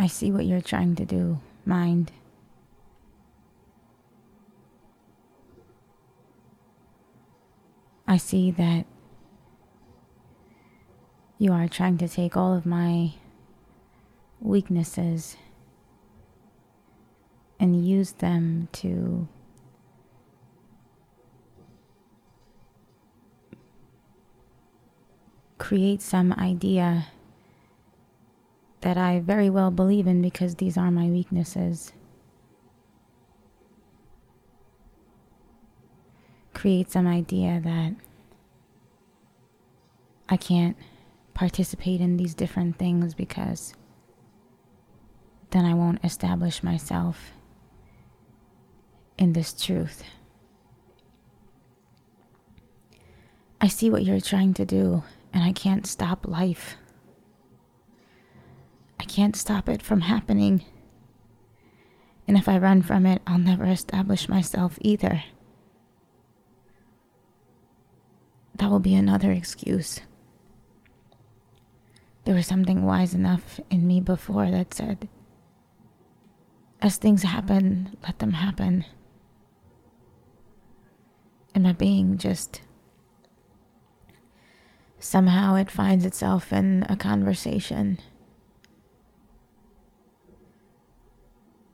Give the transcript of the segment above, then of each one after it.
I see what you're trying to do, mind. I see that you are trying to take all of my weaknesses and use them to create some idea that I very well believe in because these are my weaknesses. Create some idea that I can't participate in these different things because then I won't establish myself in this truth. I see what you're trying to do, and I can't stop life. I can't stop it from happening. And if I run from it, I'll never establish myself either. That will be another excuse. There was something wise enough in me before that said, as things happen, let them happen. And my being just somehow it finds itself in a conversation.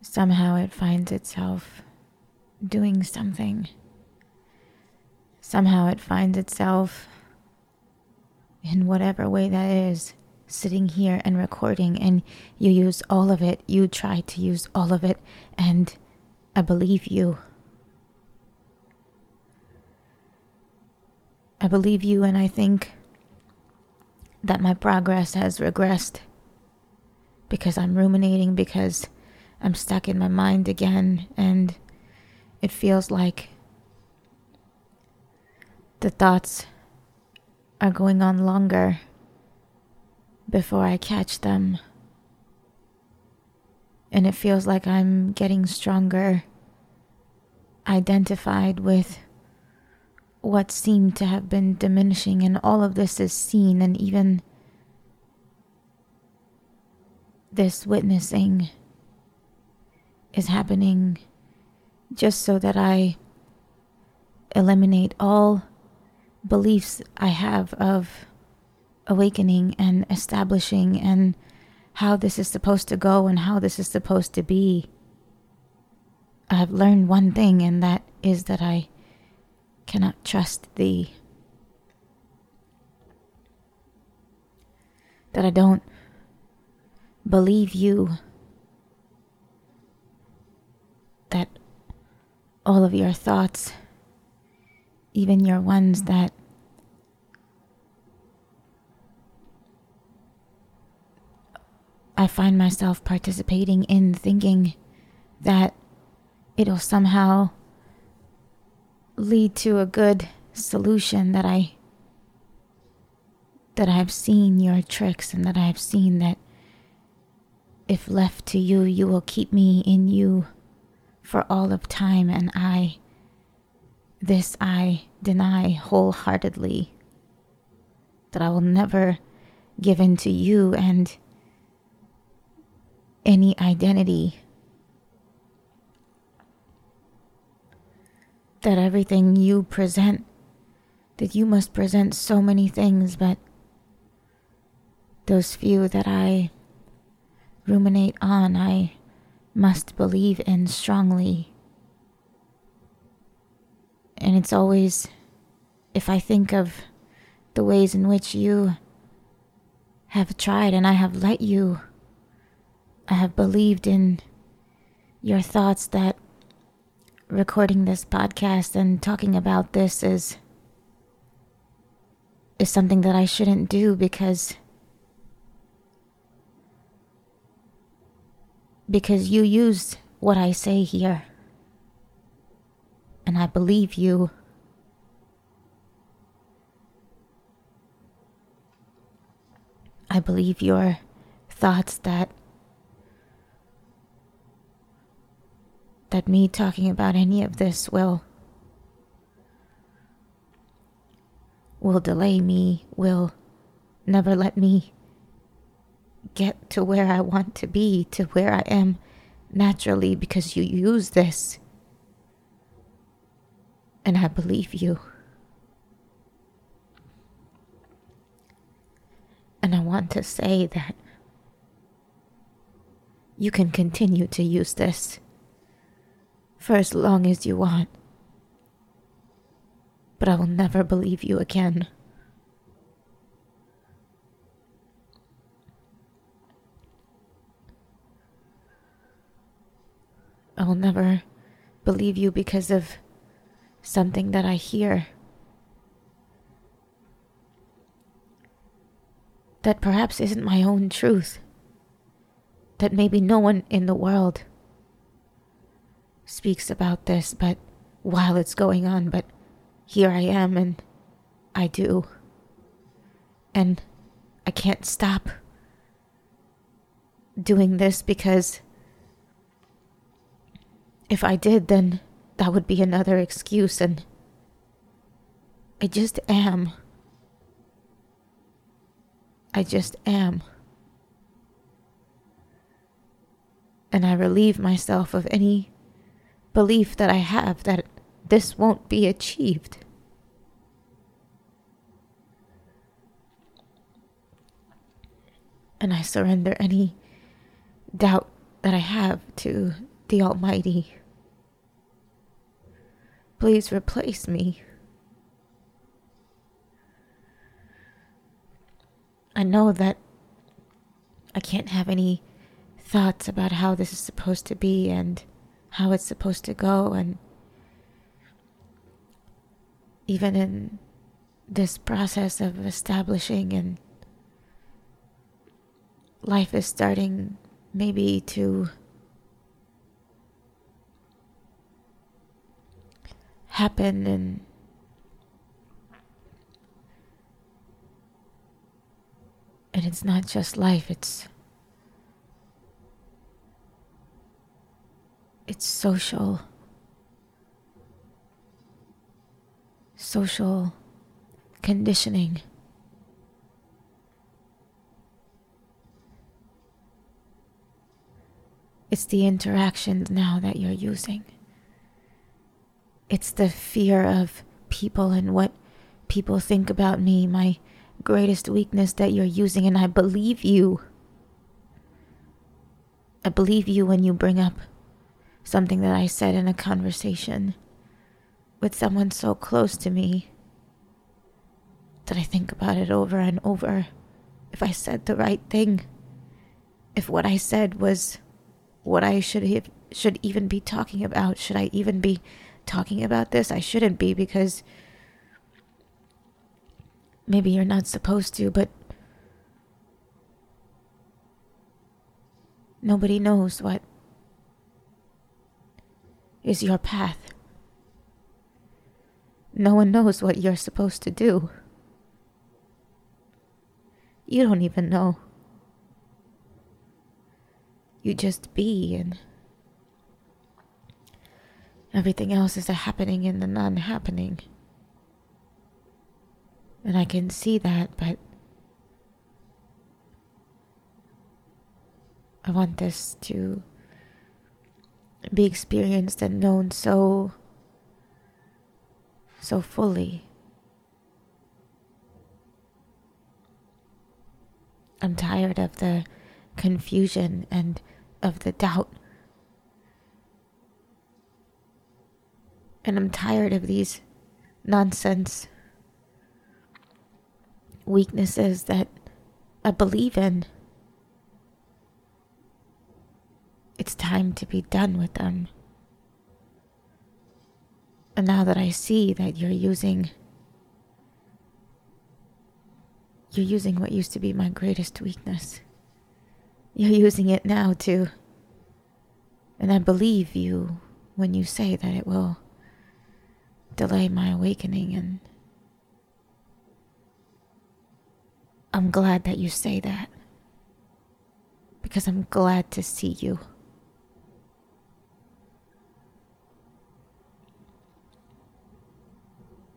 Somehow it finds itself doing something. Somehow it finds itself in whatever way that is sitting here and recording and you use all of it. You try to use all of it and I believe you. I believe you and I think that my progress has regressed because I'm ruminating because I'm stuck in my mind again and it feels like the thoughts are going on longer before I catch them. And it feels like I'm getting stronger, identified with what seemed to have been diminishing, and all of this is seen, and even this witnessing is happening just so that I eliminate all beliefs I have of awakening and establishing and how this is supposed to go and how this is supposed to be. I've learned one thing, and that is that I cannot trust thee. That I don't believe you. That all of your thoughts, even your ones that I find myself participating in thinking that it'll somehow lead to a good solution that I that I've seen your tricks and that I've seen that if left to you you will keep me in you for all of time and I this I deny wholeheartedly that I will never give in to you and any identity. That everything you present, that you must present so many things, but those few that I ruminate on, I must believe in strongly. And it's always, if I think of the ways in which you have tried and I have let you I have believed in your thoughts that recording this podcast and talking about this is is something that I shouldn't do because because you used what I say here. And I believe you. I believe your thoughts that that me talking about any of this will will delay me, will never let me get to where I want to be, to where I am naturally because you use this. And I believe you. And I want to say that you can continue to use this for as long as you want. But I will never believe you again. I will never believe you because of something that I hear. That perhaps isn't my own truth. That maybe no one in the world speaks about this, but while it's going on, but here I am and I do. And I can't stop doing this because if I did, then that would be another excuse, and I just am. I just am. And I relieve myself of any belief that I have that this won't be achieved. And I surrender any doubt that I have to the Almighty. Please replace me. I know that I can't have any thoughts about how this is supposed to be and how it's supposed to go, and even in this process of establishing and life is starting maybe to happen and and it's not just life it's it's social social conditioning. It's the interactions now that you're using it's the fear of people and what people think about me, my greatest weakness that you're using, and I believe you. I believe you when you bring up something that I said in a conversation with someone so close to me that I think about it over and over. If I said the right thing, if what I said was what I should have, should even be talking about, should I even be talking about this. I shouldn't be because maybe you're not supposed to, but nobody knows what is your path. No one knows what you're supposed to do. You don't even know. You just be and Everything else is a happening in the non happening. And I can see that, but I want this to be experienced and known so, so fully. I'm tired of the confusion and of the doubt And I'm tired of these nonsense weaknesses that I believe in. It's time to be done with them. And now that I see that you're using you're using what used to be my greatest weakness. You're using it now too. and I believe you when you say that it will delay my awakening and I'm glad that you say that because I'm glad to see you.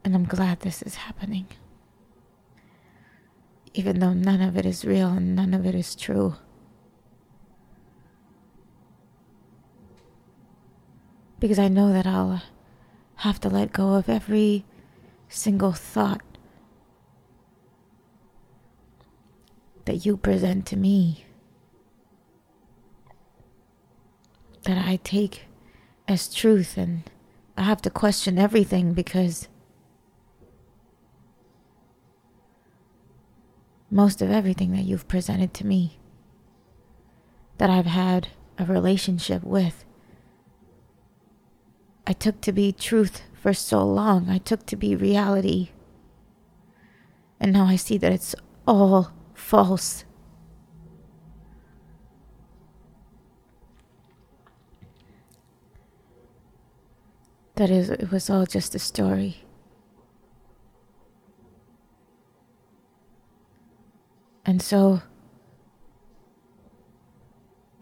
And I'm glad this is happening. Even though none of it is real and none of it is true. Because I know that I'll have to let go of every single thought that you present to me that I take as truth and I have to question everything because most of everything that you've presented to me that I've had a relationship with I took to be truth for so long. I took to be reality. And now I see that it's all false. That is, it was all just a story. And so,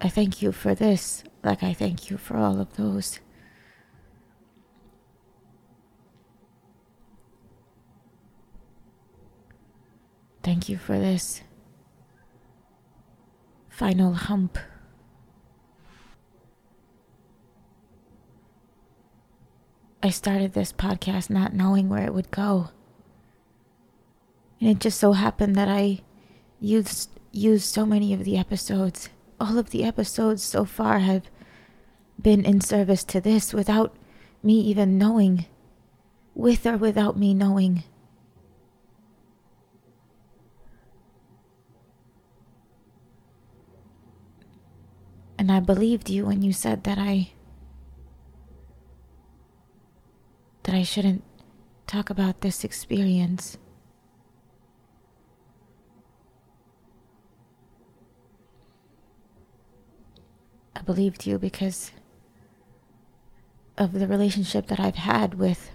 I thank you for this, like I thank you for all of those. Thank you for this final hump. I started this podcast not knowing where it would go. And it just so happened that I used used so many of the episodes. All of the episodes so far have been in service to this without me even knowing, with or without me knowing. And I believed you when you said that I that I shouldn't talk about this experience. I believed you because of the relationship that I've had with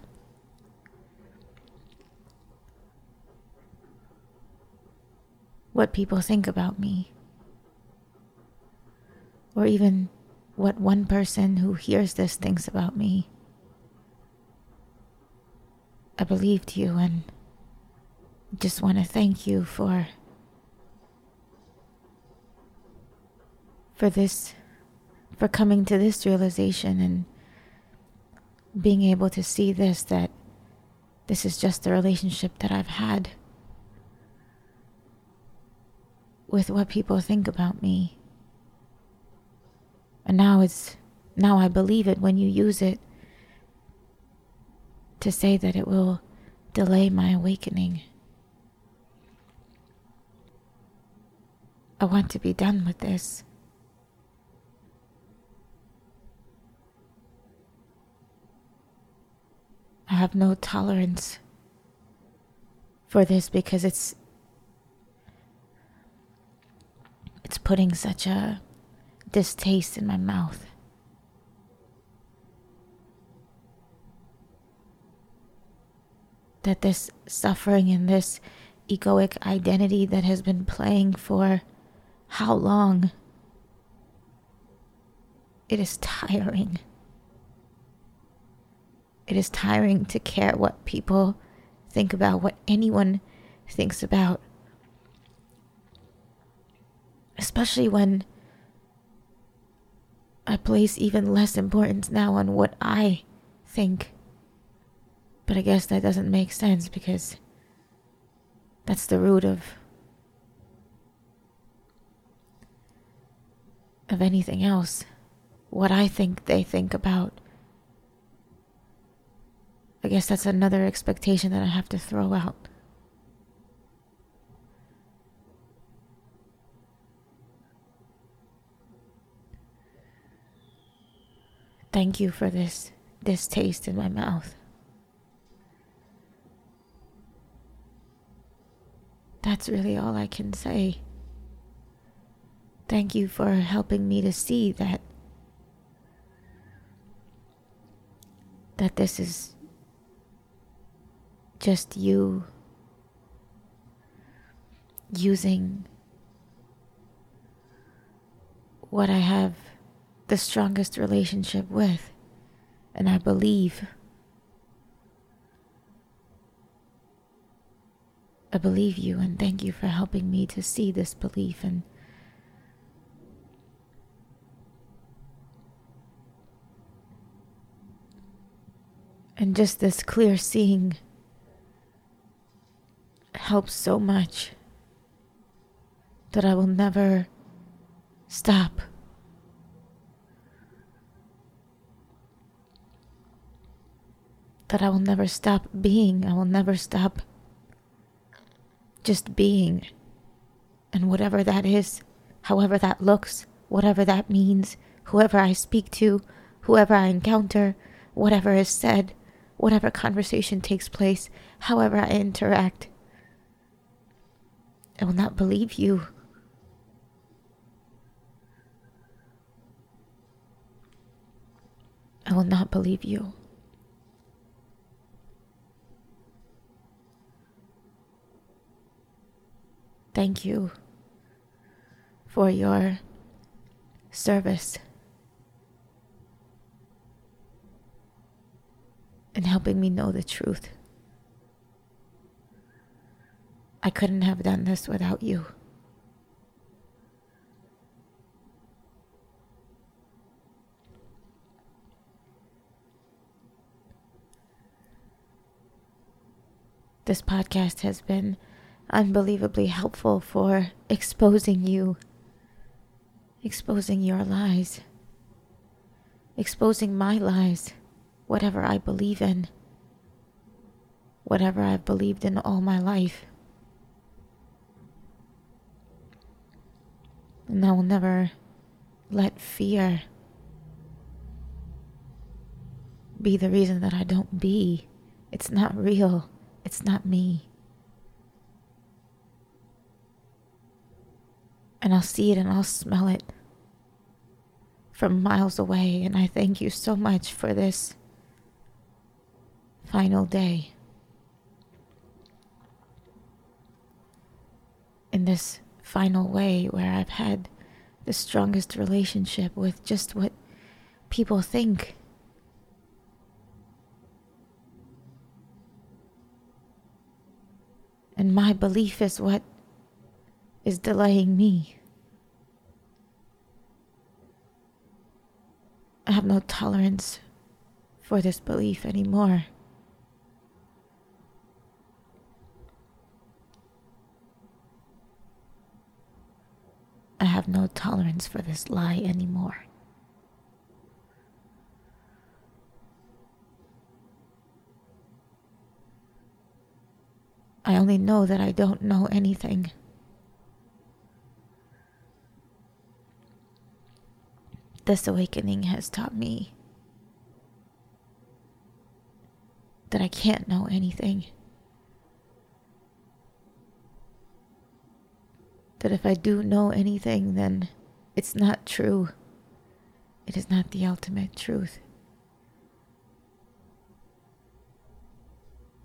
what people think about me or even what one person who hears this thinks about me. I believed you and just want to thank you for for this for coming to this realization and being able to see this that this is just the relationship that I've had with what people think about me. And now it's now I believe it when you use it to say that it will delay my awakening. I want to be done with this. I have no tolerance for this because it's it's putting such a distaste in my mouth. That this suffering and this egoic identity that has been playing for how long? It is tiring. It is tiring to care what people think about, what anyone thinks about. Especially when I place even less importance now on what I think. But I guess that doesn't make sense because that's the root of of anything else. What I think they think about. I guess that's another expectation that I have to throw out. Thank you for this this taste in my mouth. That's really all I can say. Thank you for helping me to see that that this is just you using what I have the strongest relationship with. And I believe. I believe you and thank you for helping me to see this belief and And just this clear seeing helps so much that I will never stop. That I will never stop being. I will never stop just being. And whatever that is, however that looks, whatever that means, whoever I speak to, whoever I encounter, whatever is said, whatever conversation takes place, however I interact. I will not believe you. I will not believe you. Thank you for your service and helping me know the truth. I couldn't have done this without you. This podcast has been unbelievably helpful for exposing you, exposing your lies, exposing my lies, whatever I believe in, whatever I've believed in all my life. And I will never let fear be the reason that I don't be. It's not real. It's not me. And I'll see it and I'll smell it from miles away. And I thank you so much for this final day. In this final way where I've had the strongest relationship with just what people think And my belief is what is delaying me. I have no tolerance for this belief anymore. I have no tolerance for this lie anymore. I only know that I don't know anything. This awakening has taught me that I can't know anything. That if I do know anything, then it's not true. It is not the ultimate truth.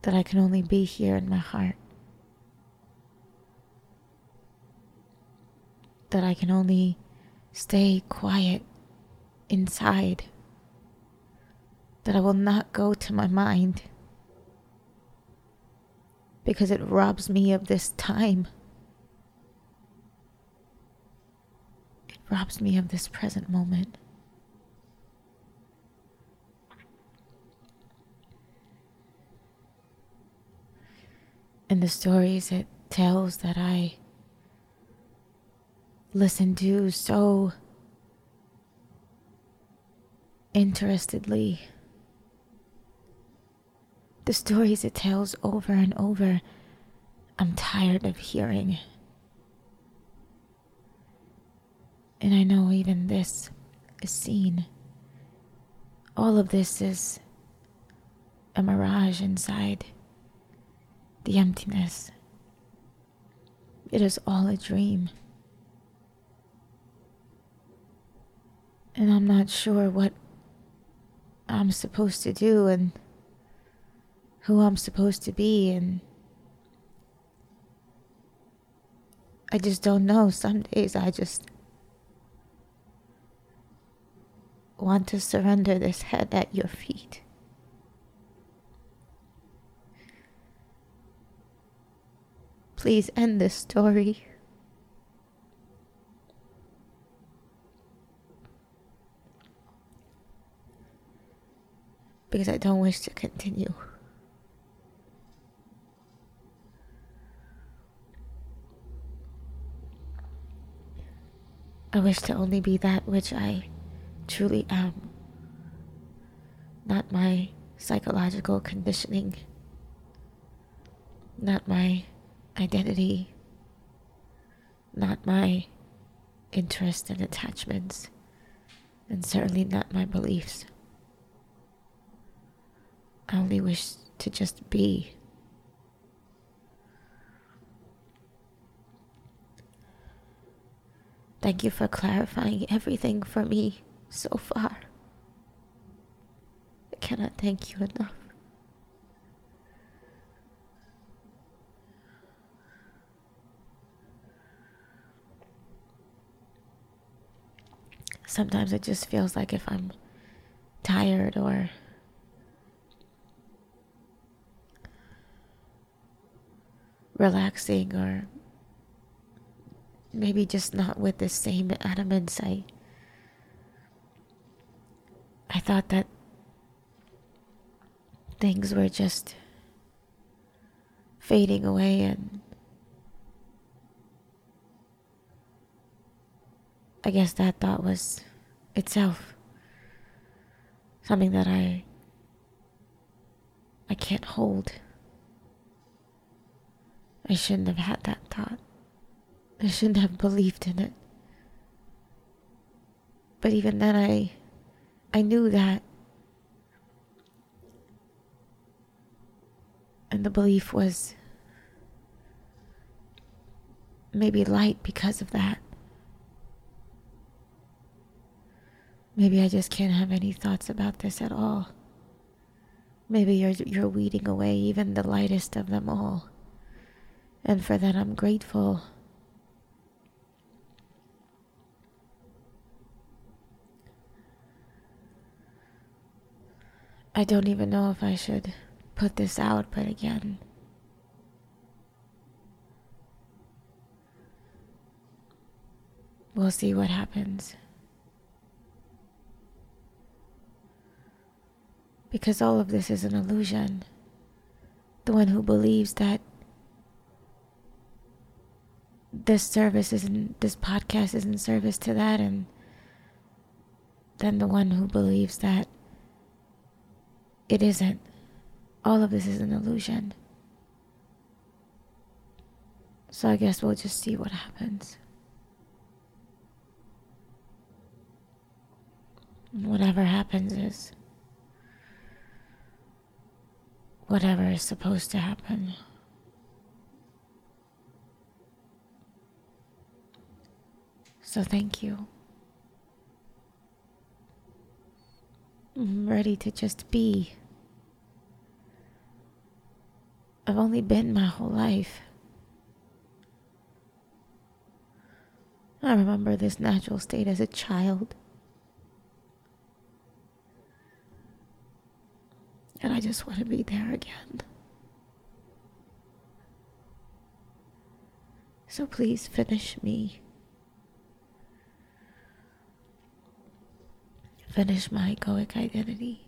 that I can only be here in my heart. That I can only stay quiet inside. That I will not go to my mind because it robs me of this time. It robs me of this present moment. and the stories it tells that I listen to so interestedly. The stories it tells over and over, I'm tired of hearing. And I know even this is seen. All of this is a mirage inside the emptiness. It is all a dream. And I'm not sure what I'm supposed to do and who I'm supposed to be, and I just don't know. Some days I just want to surrender this head at your feet. Please end this story. Because I don't wish to continue. I wish to only be that which I truly am, not my psychological conditioning, not my identity, not my interests and attachments, and certainly not my beliefs. I only wish to just be. Thank you for clarifying everything for me so far. I cannot thank you enough. Sometimes it just feels like if I'm tired or relaxing or maybe just not with the same adamance I I thought that things were just fading away and I guess that thought was itself something that I I can't hold. I shouldn't have had that thought. I shouldn't have believed in it. But even then I I knew that and the belief was maybe light because of that. Maybe I just can't have any thoughts about this at all. Maybe you're you're weeding away even the lightest of them all. And for that I'm grateful. I don't even know if I should put this out, but again, we'll see what happens. Because all of this is an illusion. The one who believes that this service isn't, this podcast is in service to that, and then the one who believes that it isn't. All of this is an illusion. So I guess we'll just see what happens. Whatever happens is whatever is supposed to happen. So thank you. I'm ready to just be. I've only been my whole life. I remember this natural state as a child. And I just want to be there again. So please finish me. Finish my egoic identity.